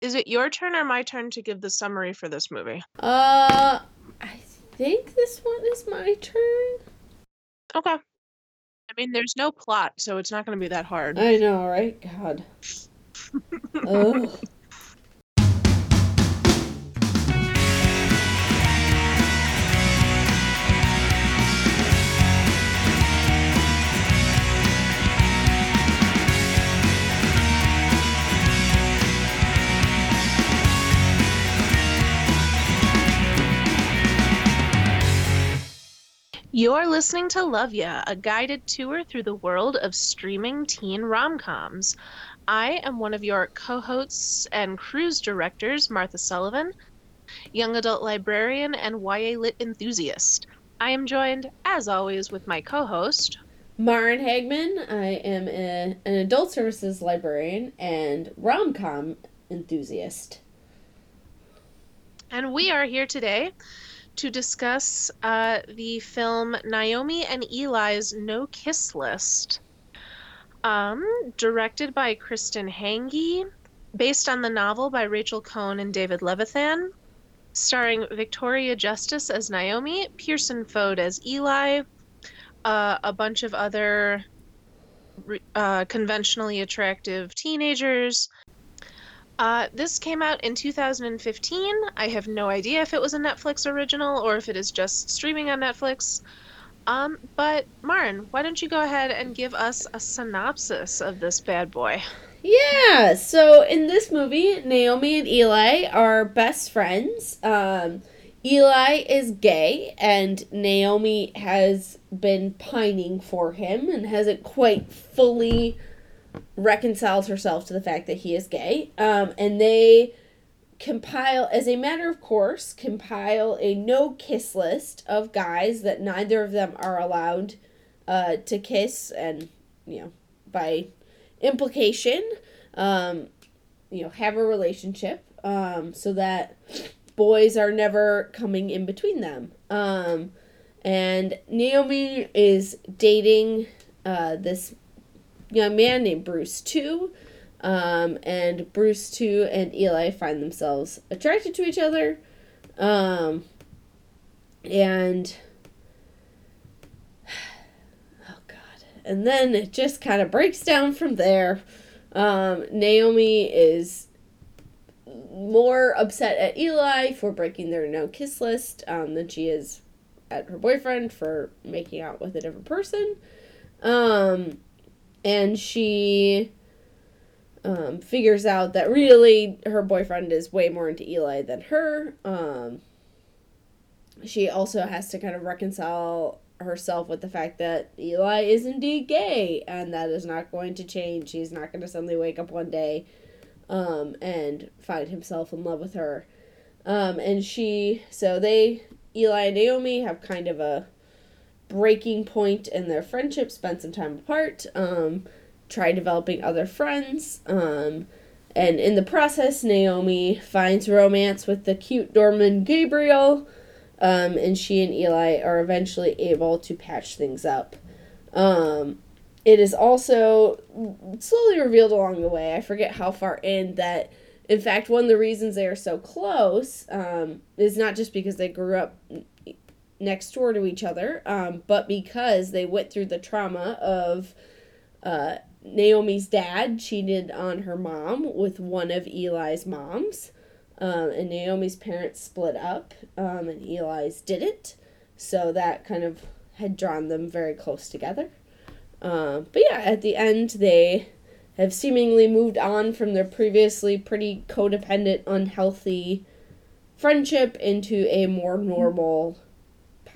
Is it your turn or my turn to give the summary for this movie? Uh, I think this one is my turn. Okay. I mean, there's no plot, so it's not going to be that hard. I know, right? God. Ugh. You're listening to Love Ya, a guided tour through the world of streaming teen rom-coms. I am one of your co-hosts and cruise directors, Martha Sullivan, young adult librarian and YA lit enthusiast. I am joined, as always, with my co-host, Maren Hagman. I am a, an adult services librarian and rom com enthusiast. and we are here today to discuss uh, the film Naomi and Ely's No Kiss List, um, directed by Kristen Hanggi, based on the novel by Rachel Cohn and David Levithan, starring Victoria Justice as Naomi, Pierson Fode as Ely, uh, a bunch of other uh, conventionally attractive teenagers. Uh, this came out in 2015. I have no idea if it was a Netflix original or if it is just streaming on Netflix. Um, but Marin, why don't you go ahead and give us a synopsis of this bad boy? Yeah, so in this movie, Naomi and Ely are best friends. Um, Ely is gay, and Naomi has been pining for him and hasn't quite fully reconciled herself to the fact that he is gay. Um, and they compile, as a matter of course, compile a no kiss list of guys that neither of them are allowed uh, to kiss, and, you know, by implication, um, you know, have a relationship um, so that boys are never coming in between them. Um, and Naomi is dating uh, this young man named Bruce 2. Um, and Bruce 2 and Ely find themselves attracted to each other. Um, and oh god. And then it just kind of breaks down from there. Um, Naomi is more upset at Ely for breaking their no kiss list um, than she is at her boyfriend for making out with a different person. Um, and she um, figures out that really her boyfriend is way more into Ely than her. Um, she also has to kind of reconcile herself with the fact that Ely is indeed gay, and that is not going to change. He's not going to suddenly wake up one day um, and find himself in love with her. Um, and she, so they, Ely and Naomi, have kind of a breaking point in their friendship, spend some time apart, um, try developing other friends. Um, and in the process, Naomi finds romance with the cute doorman Gabriel, um, and she and Ely are eventually able to patch things up. Um, it is also slowly revealed along the way, I forget how far in, that in fact, one of the reasons they are so close um, is not just because they grew up next door to each other, um, but because they went through the trauma of uh, Naomi's dad cheated on her mom with one of Ely's moms, um, and Naomi's parents split up, um, and Ely's didn't. So that kind of had drawn them very close together. Um, but yeah, at the end, they have seemingly moved on from their previously pretty codependent, unhealthy friendship into a more normal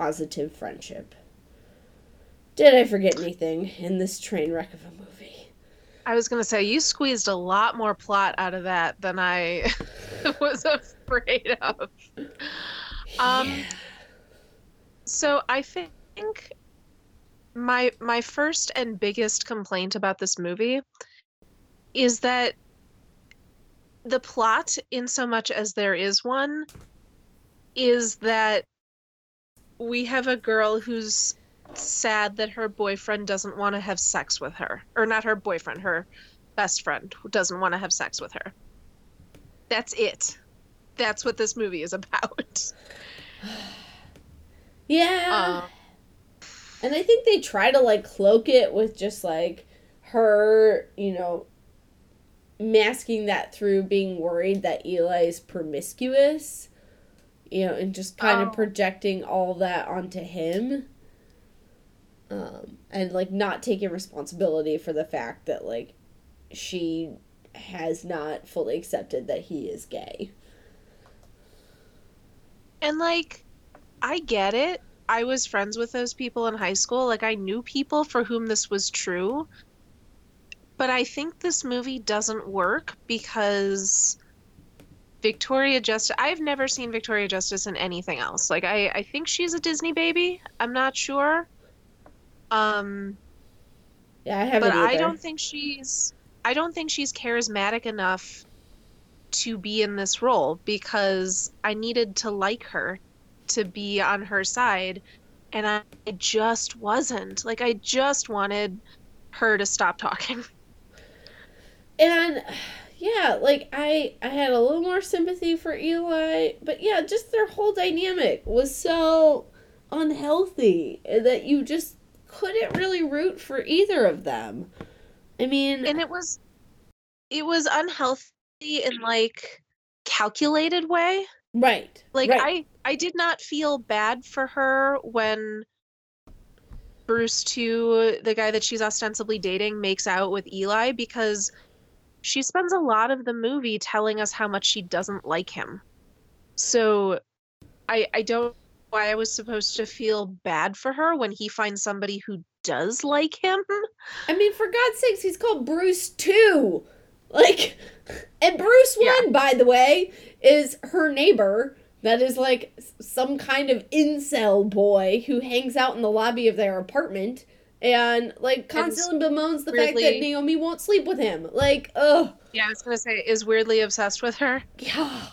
positive friendship. Did I forget anything in this train wreck of a movie? I was gonna say you squeezed a lot more plot out of that than I was afraid of. Um, Yeah. so I think my my first and biggest complaint about this movie is that the plot, in so much as there is one, is that we have a girl who's sad that her boyfriend doesn't want to have sex with her. Or not her boyfriend, her best friend who doesn't want to have sex with her. That's it. That's what this movie is about. yeah. Um, And I think they try to like cloak it with just like her, you know, masking that through being worried that Ely is promiscuous, you know, and just kind Oh. of projecting all that onto him. Um, and like not taking responsibility for the fact that like she has not fully accepted that he is gay. And like, I get it. I was friends with those people in high school. Like, I knew people for whom this was true. But I think this movie doesn't work because Victoria Justice. I've never seen Victoria Justice in anything else. Like, I, I think she's a Disney baby. I'm not sure. Um, Yeah, I haven't but I don't think she's I don't think she's charismatic enough to be in this role because I needed to like her to be on her side and I just wasn't. Like I just wanted her to stop talking. and yeah like i i had a little more sympathy for ely but yeah just their whole dynamic was so unhealthy that you just couldn't really root for either of them i mean And it was it was unhealthy in like calculated way. right Like right. I I did not feel bad for her when Bruce 2, the guy that she's ostensibly dating, makes out with Ely because she spends a lot of the movie telling us how much she doesn't like him. So I I don't know why I was supposed to feel bad for her when he finds somebody who does like him. i mean for god's sakes he's called bruce 2 like and bruce Yeah. 1 by the way is her neighbor that is like some kind of incel boy who hangs out in the lobby of their apartment and like constantly bemoans the fact that Naomi won't sleep with him. Like, ugh, Yeah, I was gonna say is weirdly obsessed with her. yeah,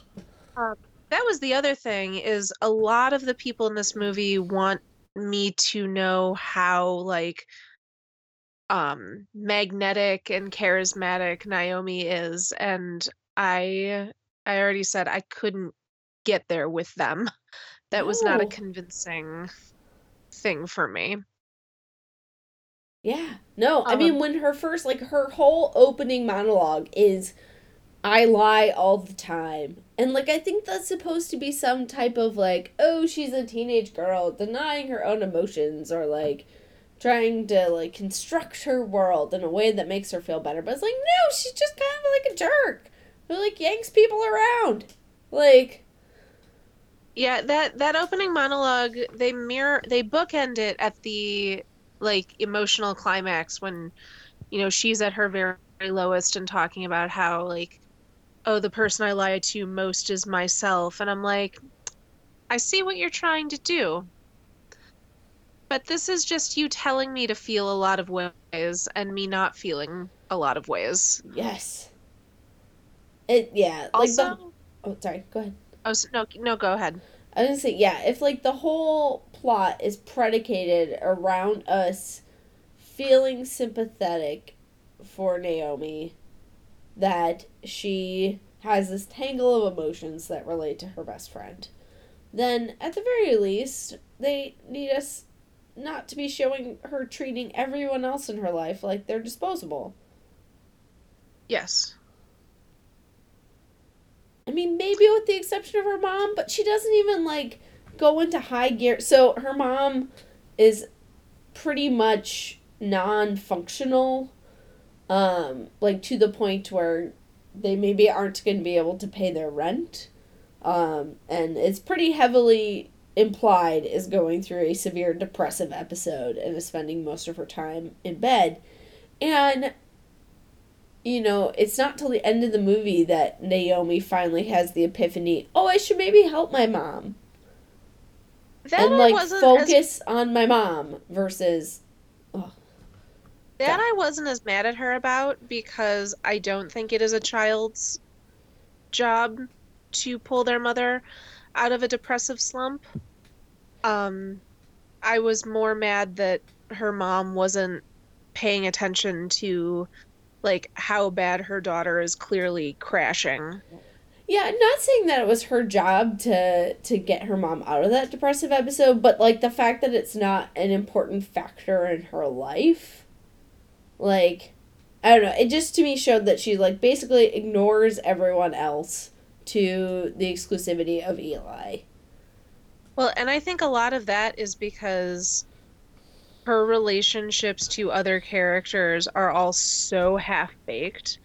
that was the other thing is a lot of the people in this movie want me to know how like um magnetic and charismatic Naomi is and I I already said I couldn't get there with them. That was not a convincing thing for me. Yeah. No, I Um, mean when her first like her whole opening monologue is I lie all the time. And like I think that's supposed to be some type of like, oh, she's a teenage girl denying her own emotions or like trying to like construct her world in a way that makes her feel better. But it's like, no, she's just kind of like a jerk. Who like yanks people around. Like Yeah, that that opening monologue, they mirror they bookend it at the like emotional climax when you know she's at her very lowest and talking about how like oh the person I lie to most is myself and I'm like I see what you're trying to do. But this is just you telling me to feel a lot of ways and me not feeling a lot of ways. Yes. It yeah, like Also, the Oh, sorry. Go ahead. oh no no go ahead. I was gonna say, yeah, if like the whole plot is predicated around us feeling sympathetic for Naomi, that she has this tangle of emotions that relate to her best friend, then at the very least, they need us not to be showing her treating everyone else in her life like they're disposable. Yes. I mean, maybe with the exception of her mom, but she doesn't even like go into high gear. So her mom is pretty much non-functional, um, like to the point where they maybe aren't going to be able to pay their rent, um, and it's pretty heavily implied is going through a severe depressive episode and is spending most of her time in bed, and you know, it's not till the end of the movie that Naomi finally has the epiphany. Oh, I should maybe help my mom That and like wasn't as focus on my mom versus That I wasn't as mad at her about because I don't think it is a child's job to pull their mother out of a depressive slump. Um, I was more mad that her mom wasn't paying attention to like how bad her daughter is clearly crashing. Yeah, not saying that it was her job to to get her mom out of that depressive episode, but like the fact that it's not an important factor in her life, like I don't know, it just to me showed that she like basically ignores everyone else to the exclusivity of Ely. Well, and I think a lot of that is because her relationships to other characters are all so half-baked.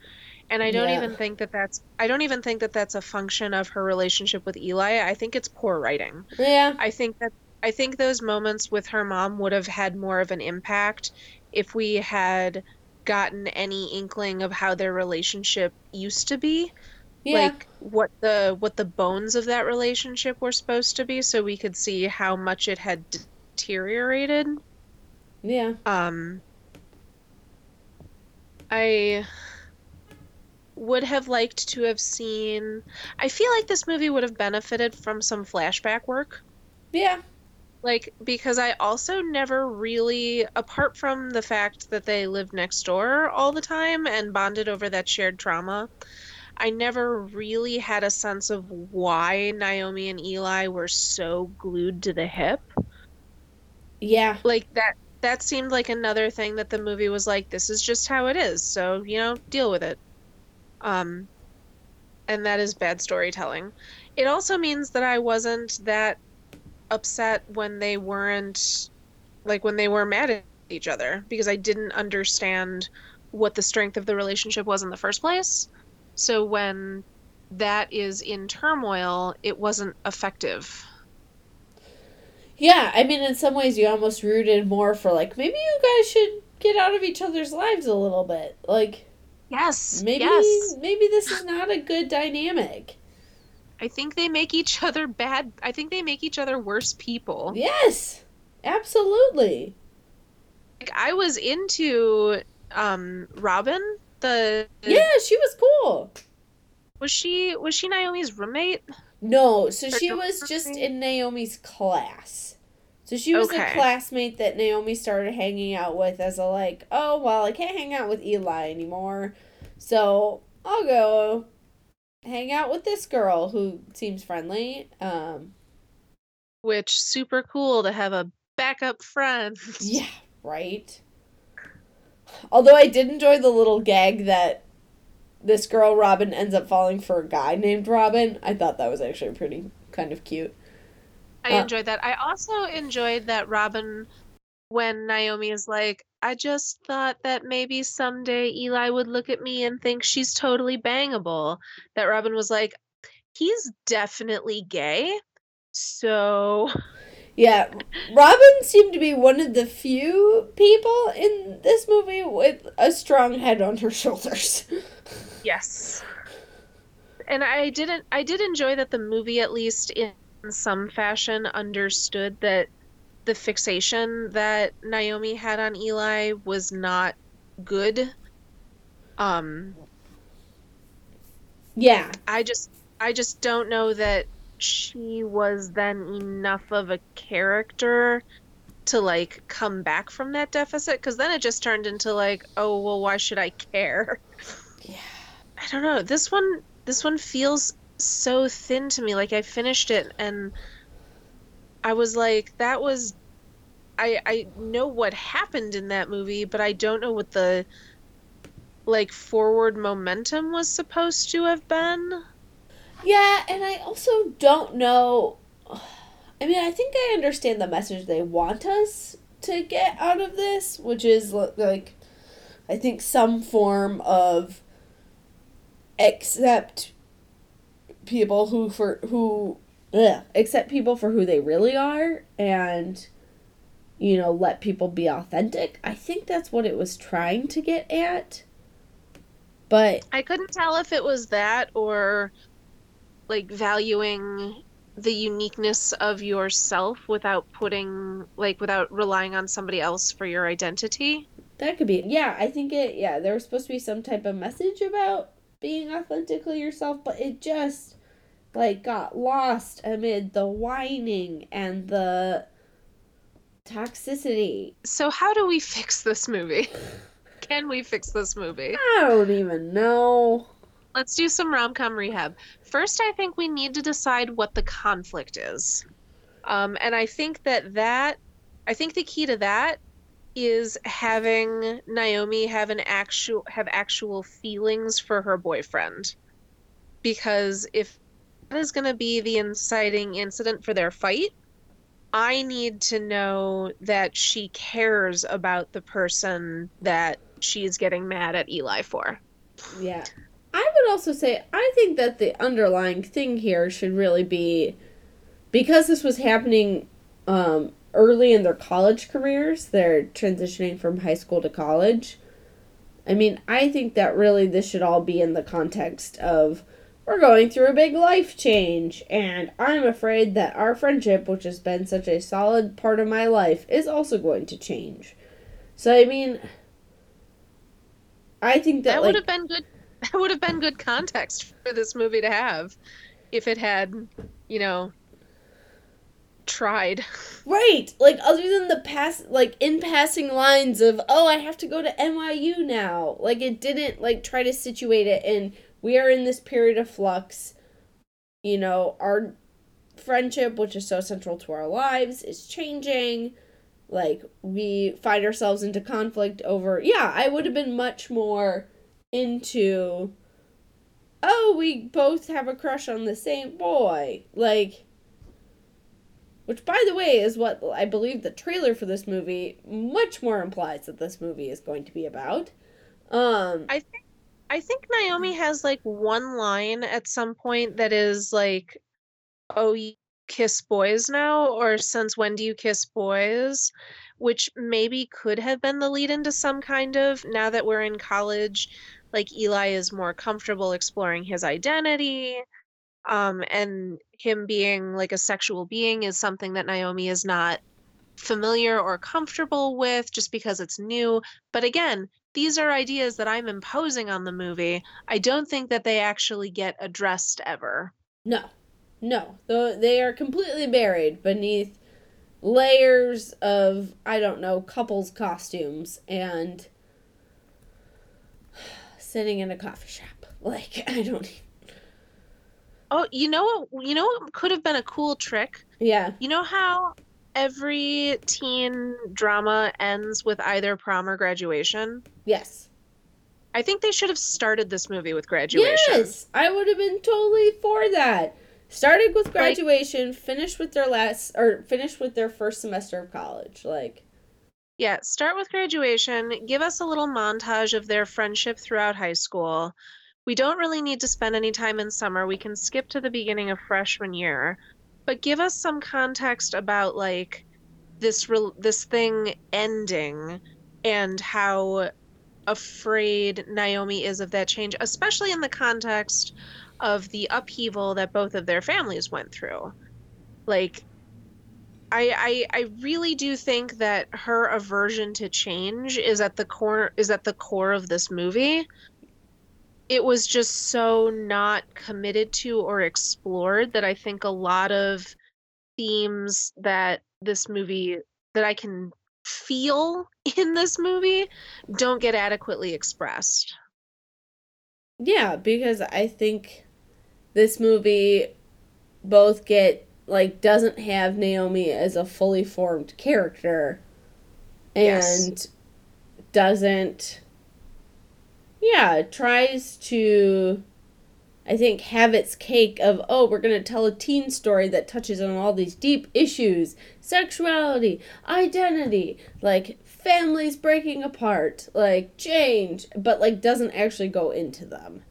And I don't Yeah. even think that that's I don't even think that that's a function of her relationship with Ely. I think it's poor writing. Yeah. I think that I think those moments with her mom would have had more of an impact if we had gotten any inkling of how their relationship used to be Yeah. like what the what the bones of that relationship were supposed to be so we could see how much it had deteriorated yeah. um i would have liked to have seen i feel like this movie would have benefited from some flashback work Yeah. like because i also never really apart from the fact that they lived next door all the time and bonded over that shared trauma i never really had a sense of why naomi and ely were so glued to the hip Yeah. like that that seemed like another thing that the movie was like this is just how it is so you know deal with it um and that is bad storytelling. It also means that i wasn't that upset when they weren't like when they were mad at each other because i didn't understand what the strength of the relationship was in the first place. So when that is in turmoil it wasn't effective. Yeah, I mean, in some ways, you almost rooted more for like maybe you guys should get out of each other's lives a little bit. Like yes maybe yes maybe this is not a good dynamic. I think they make each other bad. I think they make each other worse people. Yes, absolutely. Like I was into um Robin. The Yeah, she was cool. was she was she Naomi's roommate? No, so she was just in Naomi's class. So she was a classmate that Naomi started hanging out with as a like, oh well, I can't hang out with Ely anymore, so I'll go hang out with this girl who seems friendly. Um, Which super cool to have a backup friend. yeah, right. Although I did enjoy the little gag that this girl Robin ends up falling for a guy named Robin. I thought that was actually pretty kind of cute. I Uh, enjoyed that. I also enjoyed that Robin when Naomi is like, I just thought that maybe someday Ely would look at me and think she's totally bangable. That Robin was like, he's definitely gay. So Yeah, Robin seemed to be one of the few people in this movie with a strong head on her shoulders. Yes. And I didn't I did enjoy that the movie at least in some fashion understood that the fixation that Naomi had on Ely was not good. Um yeah, I just I just don't know that she was then enough of a character to like come back from that deficit because then it just turned into like oh well why should I care yeah, I don't know. This one this one feels so thin to me. Like I finished it and I was like that was I I know what happened in that movie, but I don't know what the like forward momentum was supposed to have been. yeah, and I also don't know. I mean, I think I understand the message they want us to get out of this, which is like, I think some form of accept people who for who ugh, accept people for who they really are and you know let people be authentic. I think that's what it was trying to get at. But I couldn't tell if it was that or like valuing the uniqueness of yourself without putting like without relying on somebody else for your identity. that could be yeah i think it yeah there was supposed to be some type of message about being authentically yourself but it just like got lost amid the whining and the toxicity So how do we fix this movie? Can we fix this movie? I don't even know. let's do some rom-com rehab. First, I think we need to decide what the conflict is. Um, and I think that that I think the key to that is having Naomi have an actual have actual feelings for her boyfriend. Because if that is going to be the inciting incident for their fight, I need to know that she cares about the person that she's getting mad at Ely for. Yeah. I would also say I think that the underlying thing here should really be because this was happening um, early in their college careers, they're transitioning from high school to college. I mean, I think that really this should all be in the context of we're going through a big life change, and I'm afraid that our friendship, which has been such a solid part of my life, is also going to change. So, I mean, I think that, that like, would have been good. That would have been good context for this movie to have, if it had, you know, tried. Right. Like other than the pass like in passing lines of, "Oh, I have to go to NYU now." Like it didn't like try to situate it in we are in this period of flux. You know, our friendship, which is so central to our lives, is changing. Like we find ourselves into conflict over Yeah, I would have been much more into oh, we both have a crush on the same boy. Like which, by the way, is what I believe the trailer for this movie much more implies that this movie is going to be about. Um, I think I think Naomi has like one line at some point that is like, "Oh, you kiss boys now," or "Since when do you kiss boys?" Which maybe could have been the lead into some kind of now that we're in college, like Ely is more comfortable exploring his identity um, and him being like a sexual being is something that Naomi is not familiar or comfortable with just because it's new. But again, these are ideas that I'm imposing on the movie. I don't think that they actually get addressed ever. No, no. They are completely buried beneath layers of, I don't know, couples' costumes and sitting in a coffee shop. Like, I don't Oh, you know what? You know what could have been a cool trick. Yeah. You know how every teen drama ends with either prom or graduation. Yes. I think they should have started this movie with graduation. Yes, I would have been totally for that. Started with graduation, like, finished with their last or finished with their first semester of college. Like Yeah, start with graduation, give us a little montage of their friendship throughout high school we don't really need to spend any time in summer. We can skip to the beginning of freshman year. But give us some context about like this re- this thing ending and how afraid Naomi is of that change, especially in the context of the upheaval that both of their families went through. Like I, I I really do think that her aversion to change is at the core is at the core of this movie it was just so not committed to or explored that I think a lot of themes that this movie that I can feel in this movie don't get adequately expressed. Yeah, because I think this movie both get like doesn't have Naomi as a fully formed character and yes. doesn't yeah, tries to I think have its cake of oh, we're going to tell a teen story that touches on all these deep issues, sexuality, identity, like families breaking apart, like change, but like doesn't actually go into them.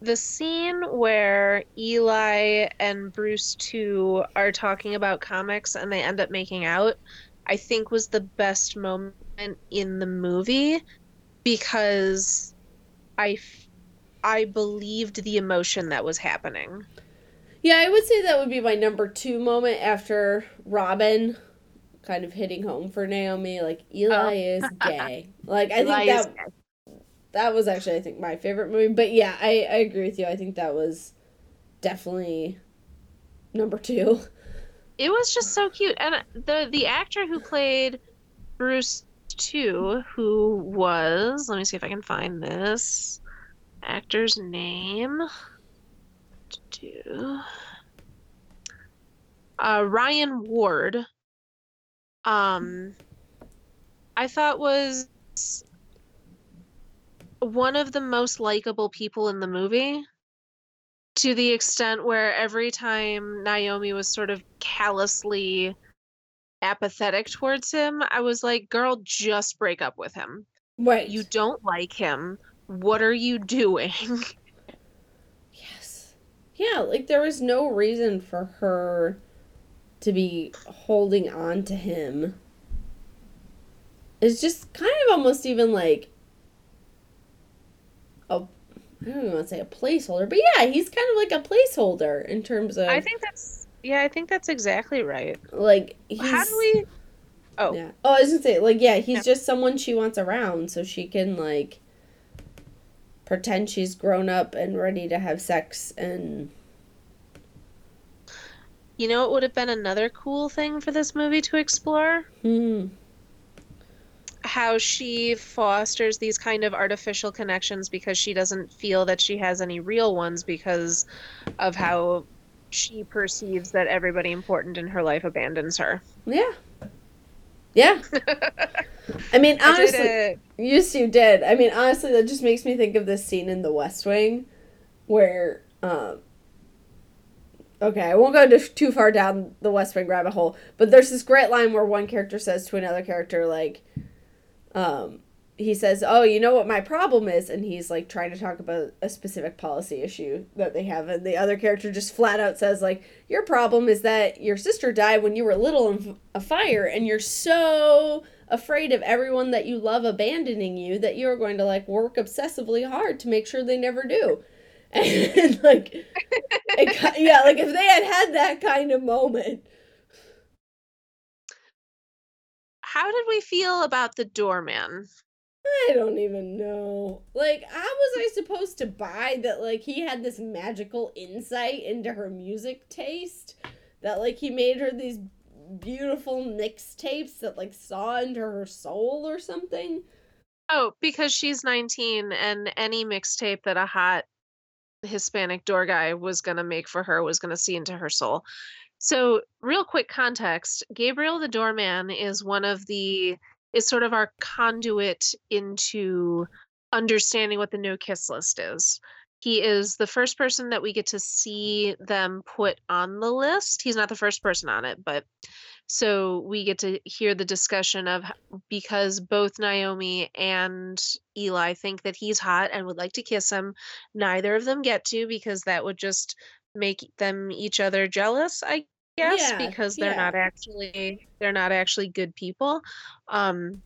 The scene where Ely and Bruce 2 are talking about comics and they end up making out, I think was the best moment in the movie because I I believed the emotion that was happening. Yeah, I would say that would be my number 2 moment after Robin kind of hitting home for Naomi like Ely oh. is gay. Like I Ely think that that was actually I think my favorite movie, but yeah, I I agree with you. I think that was definitely number 2. It was just so cute and the the actor who played Bruce two, who was, let me see if I can find this. actor's name. Do uh, Ryan Ward. Um, I thought was one of the most likable people in the movie to the extent where every time Naomi was sort of callously apathetic towards him, I was like, girl, just break up with him. Right. You don't like him. What are you doing? yes. Yeah, like there was no reason for her to be holding on to him. It's just kind of almost even like a I don't want to say a placeholder, but yeah, he's kind of like a placeholder in terms of. I think that's yeah, I think that's exactly right. Like, he's, how do we? Oh, yeah. Oh, I was gonna say, like, yeah, he's yeah. just someone she wants around, so she can like pretend she's grown up and ready to have sex and. You know, it would have been another cool thing for this movie to explore. Hmm how she fosters these kind of artificial connections because she doesn't feel that she has any real ones because of how she perceives that everybody important in her life abandons her. Yeah. Yeah. I mean, honestly, I yes, you did. I mean, honestly, that just makes me think of this scene in The West Wing where, um, okay, I won't go too far down the West Wing rabbit hole, but there's this great line where one character says to another character, like, um, he says, "Oh, you know what my problem is," and he's like trying to talk about a specific policy issue that they have, and the other character just flat out says, "Like your problem is that your sister died when you were little in a fire, and you're so afraid of everyone that you love abandoning you that you're going to like work obsessively hard to make sure they never do." And like, it, yeah, like if they had had that kind of moment how did we feel about the doorman? I don't even know. Like, how was I supposed to buy that, like, he had this magical insight into her music taste? That, like, he made her these beautiful mixtapes that, like, saw into her soul or something? Oh, because she's 19 and any mixtape that a hot Hispanic door guy was going to make for her was going to see into her soul. So, real quick context Gabriel the doorman is one of the, is sort of our conduit into understanding what the no kiss list is. He is the first person that we get to see them put on the list. He's not the first person on it, but so we get to hear the discussion of because both Naomi and Ely think that he's hot and would like to kiss him. Neither of them get to because that would just make them each other jealous, I guess, yeah, because they're yeah. not actually they're not actually good people. Um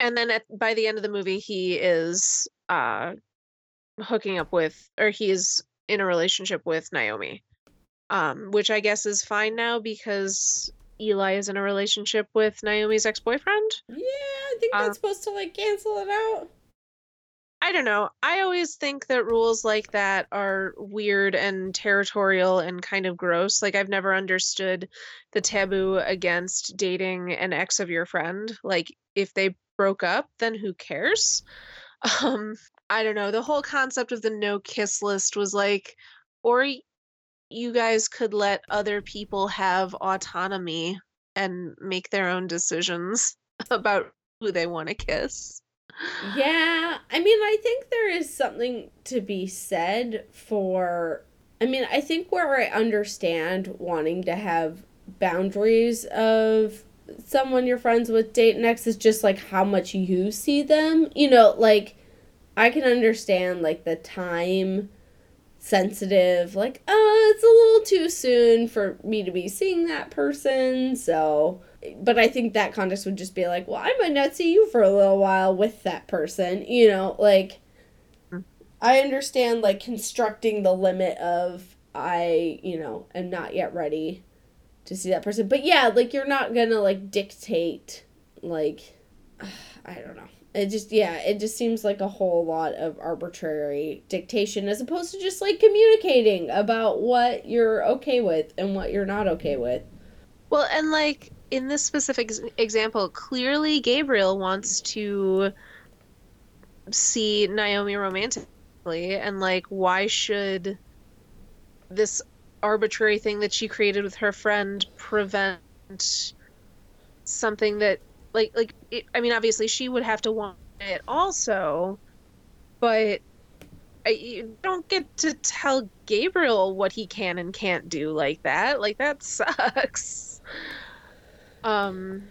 and then at, by the end of the movie he is uh hooking up with or he's in a relationship with Naomi. Um which I guess is fine now because Ely is in a relationship with Naomi's ex-boyfriend. Yeah, I think that's uh, supposed to like cancel it out. I don't know. I always think that rules like that are weird and territorial and kind of gross. Like I've never understood the taboo against dating an ex of your friend. Like if they broke up, then who cares? Um I don't know. The whole concept of the no kiss list was like or you guys could let other people have autonomy and make their own decisions about who they want to kiss. Yeah, I mean, I think there is something to be said for. I mean, I think where I understand wanting to have boundaries of someone you're friends with date next is just like how much you see them. You know, like I can understand like the time sensitive, like, uh, it's a little too soon for me to be seeing that person, so but I think that context would just be like, well, I might not see you for a little while with that person, you know, like hmm. I understand like constructing the limit of I, you know, am not yet ready to see that person. But yeah, like you're not going to like dictate like I don't know. It just yeah, it just seems like a whole lot of arbitrary dictation as opposed to just like communicating about what you're okay with and what you're not okay with. Well, and like in this specific example, clearly Gabriel wants to see Naomi romantically. And like, why should this arbitrary thing that she created with her friend prevent something that, like, like it, I mean, obviously she would have to want it also, but I, you don't get to tell Gabriel what he can and can't do like that. Like that sucks. Um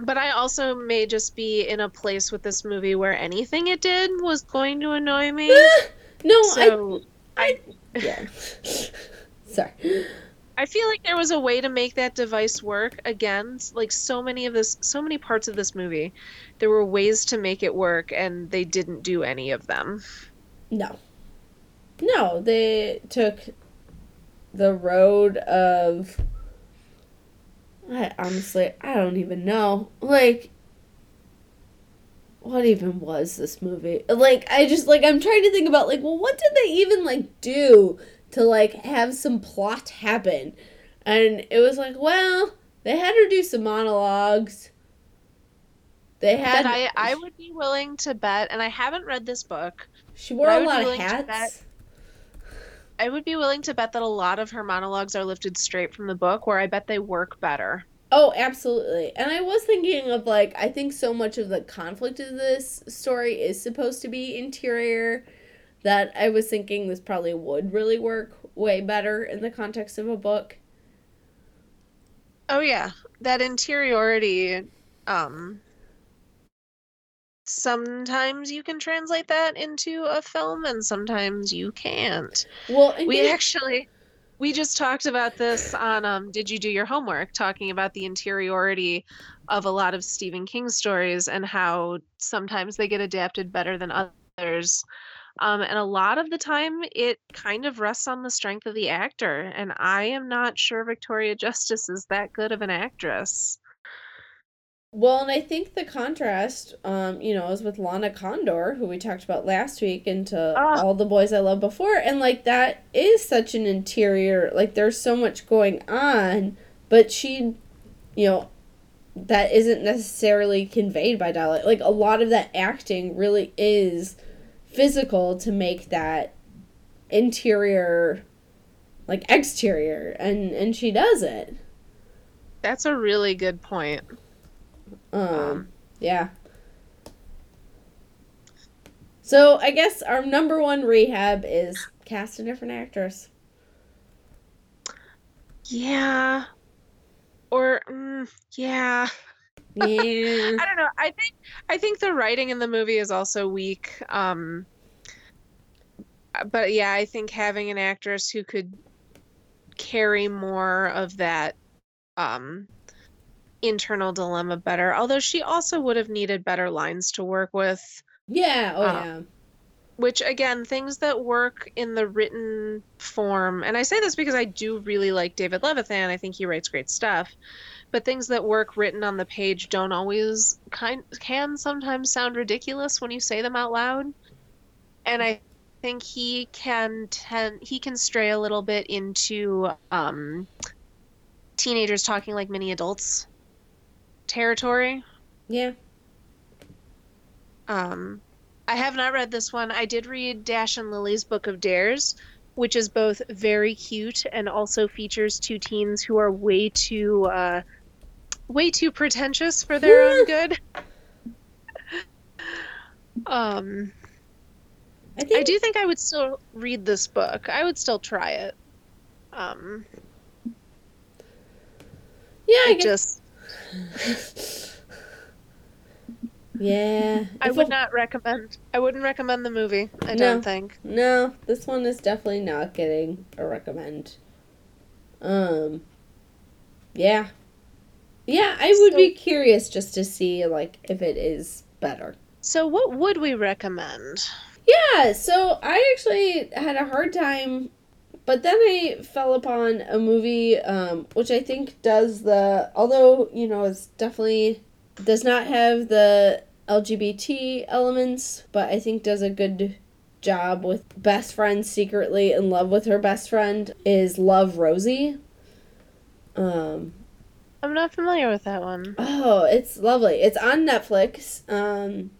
but I also may just be in a place with this movie where anything it did was going to annoy me. no, so I, I yeah. Sorry. I feel like there was a way to make that device work. Again, like so many of this, so many parts of this movie, there were ways to make it work, and they didn't do any of them. No. No, they took the road of I honestly, I don't even know. Like, what even was this movie? Like, I just, like, I'm trying to think about, like, well, what did they even, like, do to, like, have some plot happen? And it was like, well, they had her do some monologues. They had. But I, I would be willing to bet, and I haven't read this book. She wore a lot of hats. I would be willing to bet that a lot of her monologues are lifted straight from the book, where I bet they work better. Oh, absolutely. And I was thinking of like I think so much of the conflict of this story is supposed to be interior that I was thinking this probably would really work way better in the context of a book. Oh yeah, that interiority um sometimes you can translate that into a film and sometimes you can't. Well, we actually we just talked about this on um did you do your homework talking about the interiority of a lot of Stephen King stories and how sometimes they get adapted better than others. Um, and a lot of the time it kind of rests on the strength of the actor and I am not sure Victoria Justice is that good of an actress. Well, and I think the contrast, um, you know, is with Lana Condor, who we talked about last week, into Ah. All the Boys I Loved Before. And, like, that is such an interior, like, there's so much going on, but she, you know, that isn't necessarily conveyed by dialect. Like, a lot of that acting really is physical to make that interior, like, exterior. And, and she does it. That's a really good point. Um, Um, yeah. So I guess our number one rehab is cast a different actress. Yeah. Or mm, yeah. Yeah. I don't know. I think I think the writing in the movie is also weak. Um but yeah, I think having an actress who could carry more of that um internal dilemma better. Although she also would have needed better lines to work with, yeah. Oh Uh, yeah. which again, things that work in the written form. And I say this because I do really like David Levithan. I think he writes great stuff. But things that work written on the page don't always kind can sometimes sound ridiculous when you say them out loud. And I think he can tend he can stray a little bit into um teenagers talking like mini adults territory. Yeah. Um, I have not read this one. I did read Dash and Lily's Book of Dares, which is both very cute and also features two teens who are way too uh, way too pretentious for their own good. Um, I think I do think I would still read this book. I would still try it. Um, Yeah, I guess. just yeah. I would not recommend. I wouldn't recommend the movie. I No. don't think. No, this one is definitely not getting a recommend. Um. Yeah. Yeah, I would So- be curious just to see like if it is better. So, what would we recommend? Yeah, so I actually had a hard time, but then I fell upon a movie um, which I think does the, although, you know, it's definitely does not have the LGBT elements, but I think does a good job with best friend secretly in love with her best friend is Love Rosie. Um, I'm not familiar with that one. Oh, it's lovely. It's on Netflix. Um,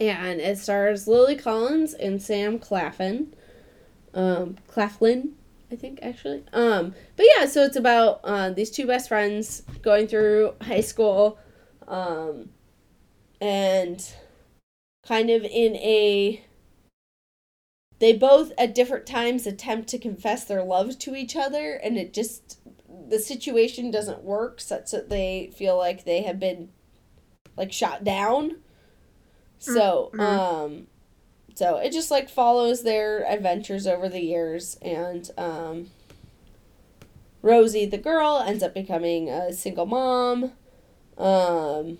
and it stars Lily Collins and Sam Claflin. Um, Claflin, I think actually. Um, but yeah, so it's about uh, these two best friends going through high school, um, and kind of in a. They both at different times attempt to confess their love to each other, and it just the situation doesn't work such that they feel like they have been like shot down. So, Mhm. um so it just like follows their adventures over the years and um Rosie the girl ends up becoming a single mom. Um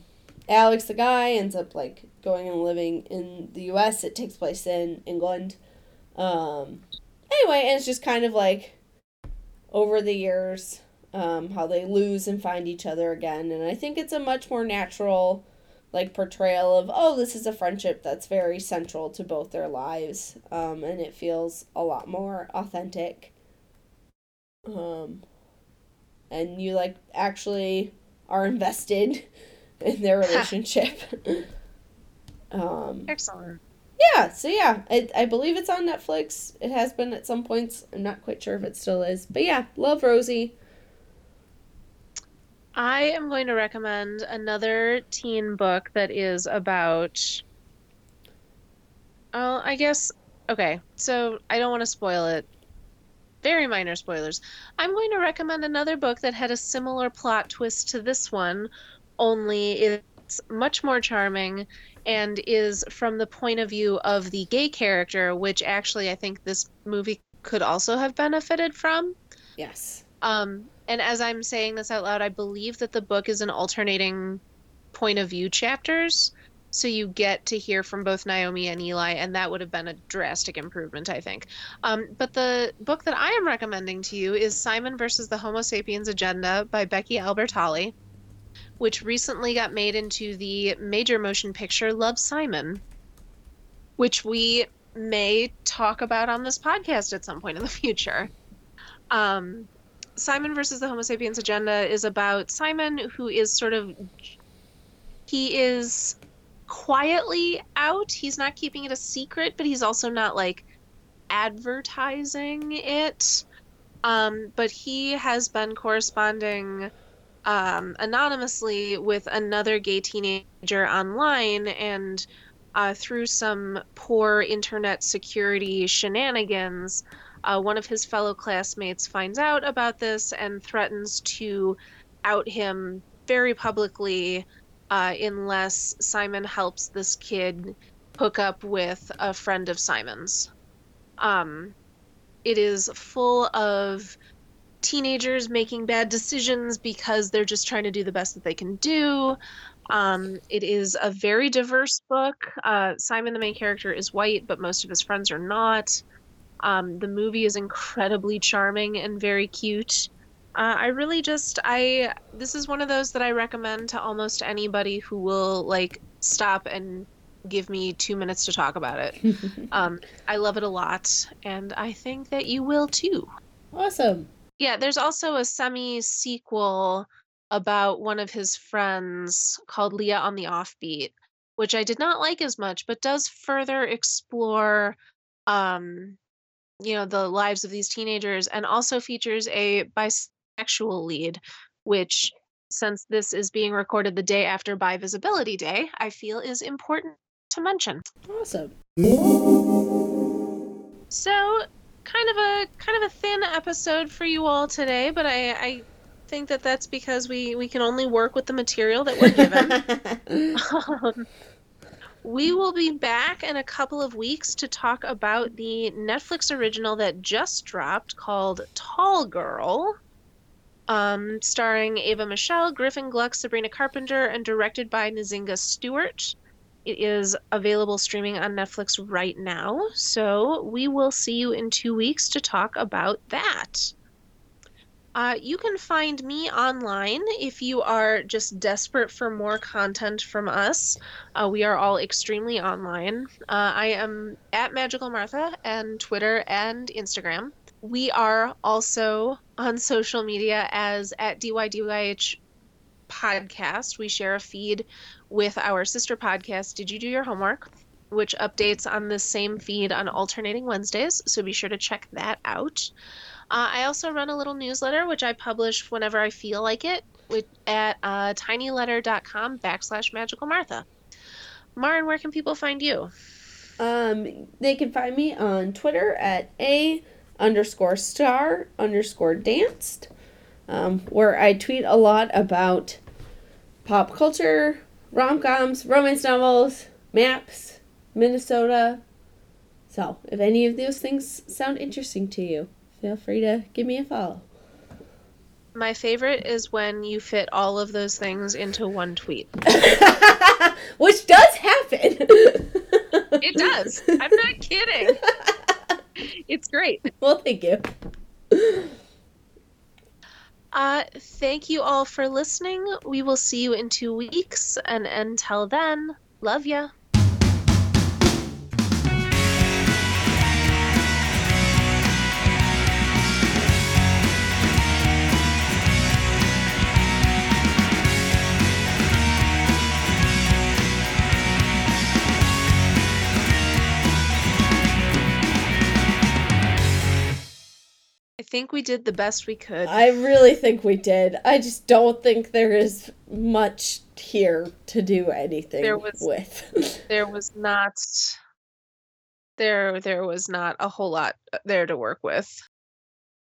Alex the guy ends up like going and living in the US. It takes place in England. Um anyway, and it's just kind of like over the years um, how they lose and find each other again. And I think it's a much more natural, like, portrayal of, oh, this is a friendship that's very central to both their lives. Um, and it feels a lot more authentic. Um, and you, like, actually are invested in their relationship. um, Excellent. yeah, so yeah, I, I believe it's on Netflix. It has been at some points. I'm not quite sure if it still is. But yeah, love Rosie. I am going to recommend another teen book that is about. Oh, I guess. Okay, so I don't want to spoil it. Very minor spoilers. I'm going to recommend another book that had a similar plot twist to this one, only it's much more charming and is from the point of view of the gay character, which actually I think this movie could also have benefited from. Yes. Um, and as I'm saying this out loud, I believe that the book is an alternating point of view chapters. So you get to hear from both Naomi and Ely, and that would have been a drastic improvement, I think. Um, but the book that I am recommending to you is Simon versus the Homo sapiens Agenda by Becky Albertalli, which recently got made into the major motion picture Love Simon, which we may talk about on this podcast at some point in the future. Um, Simon versus the Homo sapiens agenda is about Simon, who is sort of. He is quietly out. He's not keeping it a secret, but he's also not like advertising it. Um, but he has been corresponding um, anonymously with another gay teenager online and uh, through some poor internet security shenanigans uh, one of his fellow classmates finds out about this and threatens to out him very publicly uh, unless Simon helps this kid hook up with a friend of Simon's. Um, it is full of teenagers making bad decisions because they're just trying to do the best that they can do. Um, it is a very diverse book. Uh, Simon, the main character, is white, but most of his friends are not. Um, the movie is incredibly charming and very cute. Uh, I really just I this is one of those that I recommend to almost anybody who will like stop and give me two minutes to talk about it. Um, I love it a lot, and I think that you will too. awesome. Yeah, there's also a semi sequel about one of his friends called Leah on the Offbeat, which I did not like as much, but does further explore um you know the lives of these teenagers and also features a bisexual lead which since this is being recorded the day after bi visibility day i feel is important to mention Awesome. so kind of a kind of a thin episode for you all today but i i think that that's because we we can only work with the material that we're given um, we will be back in a couple of weeks to talk about the Netflix original that just dropped called Tall Girl, um, starring Ava Michelle, Griffin Gluck, Sabrina Carpenter, and directed by Nzingha Stewart. It is available streaming on Netflix right now, so we will see you in two weeks to talk about that. Uh, you can find me online if you are just desperate for more content from us. Uh, we are all extremely online. Uh, I am at Magical Martha and Twitter and Instagram. We are also on social media as at DYDYH podcast. We share a feed with our sister podcast, Did You Do Your Homework? which updates on the same feed on alternating Wednesdays. So be sure to check that out. Uh, I also run a little newsletter, which I publish whenever I feel like it, at uh, tinyletter.com backslash magical Martha. Marin, where can people find you? Um, they can find me on Twitter at a underscore star underscore danced, um, where I tweet a lot about pop culture, rom coms, romance novels, maps, Minnesota. So, if any of those things sound interesting to you, feel free to give me a follow. My favorite is when you fit all of those things into one tweet. Which does happen. It does. I'm not kidding. It's great. Well, thank you. Uh, thank you all for listening. We will see you in two weeks, and until then, love ya. Think we did the best we could. I really think we did. I just don't think there is much here to do anything There was- with. There was not there there was not a whole lot there to work with.